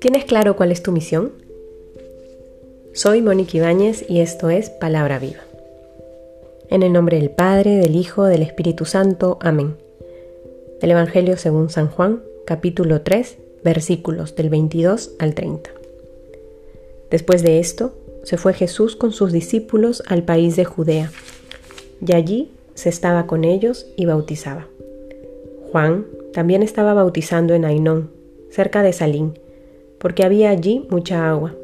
¿Tienes claro cuál es tu misión? Soy Mónica Ibáñez y esto es Palabra Viva. En el nombre del Padre, del Hijo, del Espíritu Santo. Amén. Del Evangelio según San Juan, capítulo 3, versículos del 22 al 30. Después de esto, se fue Jesús con sus discípulos al país de Judea, y allí se estaba con ellos y bautizaba. Juan también estaba bautizando en Ainón, cerca de Salín, porque había allí mucha agua,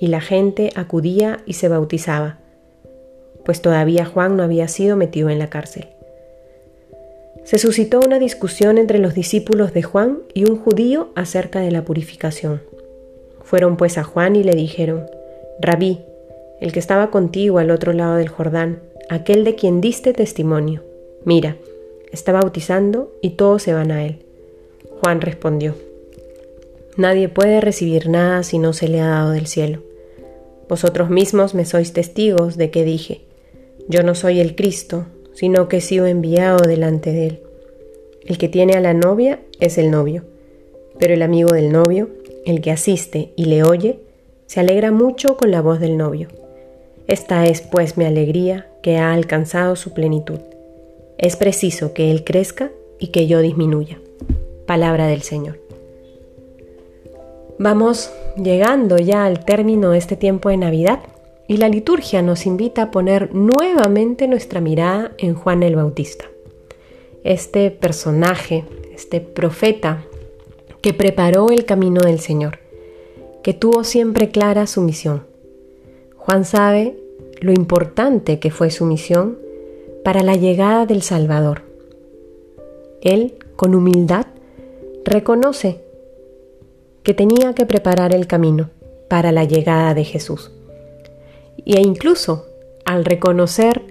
y la gente acudía y se bautizaba, pues todavía Juan no había sido metido en la cárcel. Se suscitó una discusión entre los discípulos de Juan y un judío acerca de la purificación. Fueron pues a Juan y le dijeron, Rabí, el que estaba contigo al otro lado del Jordán, aquel de quien diste testimonio, mira, está bautizando y todos se van a él. Juan respondió, Nadie puede recibir nada si no se le ha dado del cielo. Vosotros mismos me sois testigos de que dije, yo no soy el Cristo, sino que he sido enviado delante de él. El que tiene a la novia es el novio, pero el amigo del novio, el que asiste y le oye, se alegra mucho con la voz del novio. Esta es pues mi alegría que ha alcanzado su plenitud. Es preciso que él crezca y que yo disminuya. Palabra del Señor. Vamos llegando ya al término de este tiempo de Navidad y la liturgia nos invita a poner nuevamente nuestra mirada en Juan el Bautista. Este personaje, este profeta que preparó el camino del Señor, que tuvo siempre clara su misión. Juan sabe lo importante que fue su misión para la llegada del Salvador. Él, con humildad, reconoce que tenía que preparar el camino para la llegada de Jesús. E incluso al reconocer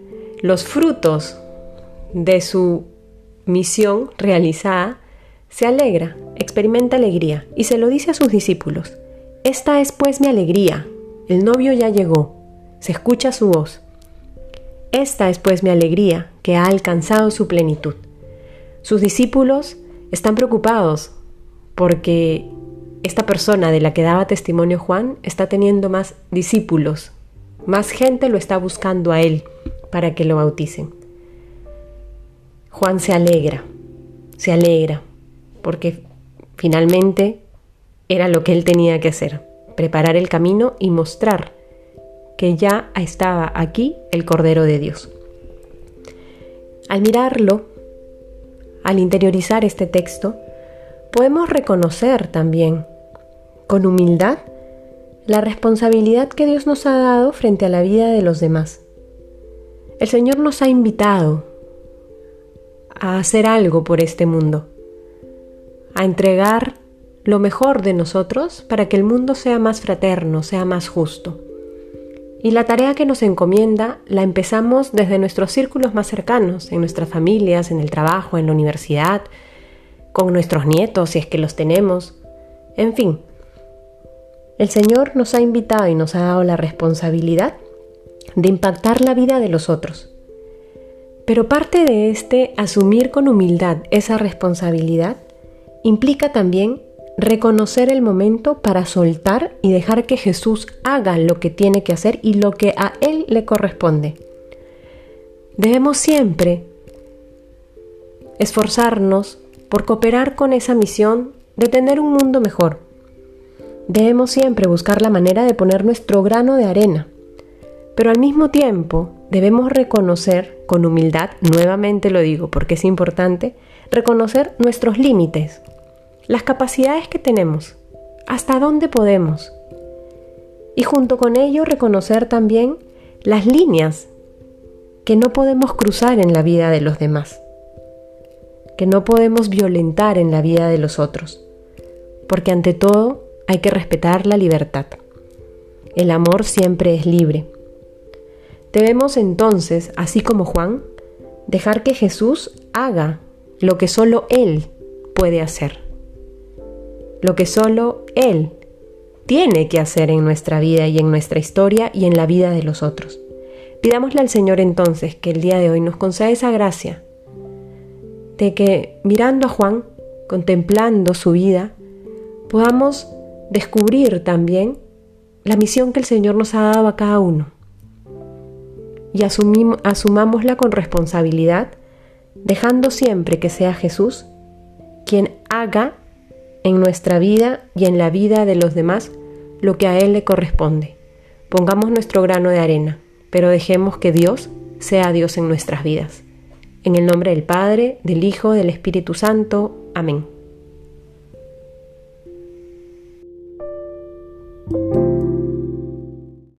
los frutos de su misión realizada, se alegra, experimenta alegría y se lo dice a sus discípulos. Esta es pues mi alegría, el novio ya llegó, se escucha su voz. Esta es pues mi alegría, que ha alcanzado su plenitud. Sus discípulos están preocupados porque esta persona de la que daba testimonio Juan está teniendo más discípulos, más gente lo está buscando a él para que lo bauticen. Juan se alegra, se alegra, porque finalmente era lo que él tenía que hacer, preparar el camino y mostrar que ya estaba aquí el Cordero de Dios. Al mirarlo, al interiorizar este texto, podemos reconocer también con humildad la responsabilidad que Dios nos ha dado frente a la vida de los demás. El Señor nos ha invitado a hacer algo por este mundo, a entregar lo mejor de nosotros para que el mundo sea más fraterno, sea más justo. Y la tarea que nos encomienda la empezamos desde nuestros círculos más cercanos, en nuestras familias, en el trabajo, en la universidad, con nuestros nietos si es que los tenemos, en fin, el Señor nos ha invitado y nos ha dado la responsabilidad de impactar la vida de los otros. Pero parte de este asumir con humildad esa responsabilidad implica también reconocer el momento para soltar y dejar que Jesús haga lo que tiene que hacer y lo que a Él le corresponde. Debemos siempre esforzarnos por cooperar con esa misión de tener un mundo mejor, Debemos siempre buscar la manera de poner nuestro grano de arena, pero al mismo tiempo debemos reconocer con humildad, nuevamente lo digo porque es importante, reconocer nuestros límites, las capacidades que tenemos, hasta dónde podemos. Y junto con ello reconocer también las líneas que no podemos cruzar en la vida de los demás, que no podemos violentar en la vida de los otros, porque ante todo hay que respetar la libertad. El amor siempre es libre. Debemos entonces, así como Juan, dejar que Jesús haga lo que solo Él puede hacer. Lo que solo Él tiene que hacer en nuestra vida y en nuestra historia y en la vida de los otros. Pidámosle al Señor entonces que el día de hoy nos conceda esa gracia de que mirando a Juan, contemplando su vida, podamos descubrir también la misión que el Señor nos ha dado a cada uno y asumámosla con responsabilidad, dejando siempre que sea Jesús quien haga en nuestra vida y en la vida de los demás lo que a Él le corresponde. Pongamos nuestro grano de arena, pero dejemos que Dios sea Dios en nuestras vidas. En el nombre del Padre, del Hijo, del Espíritu Santo. Amén.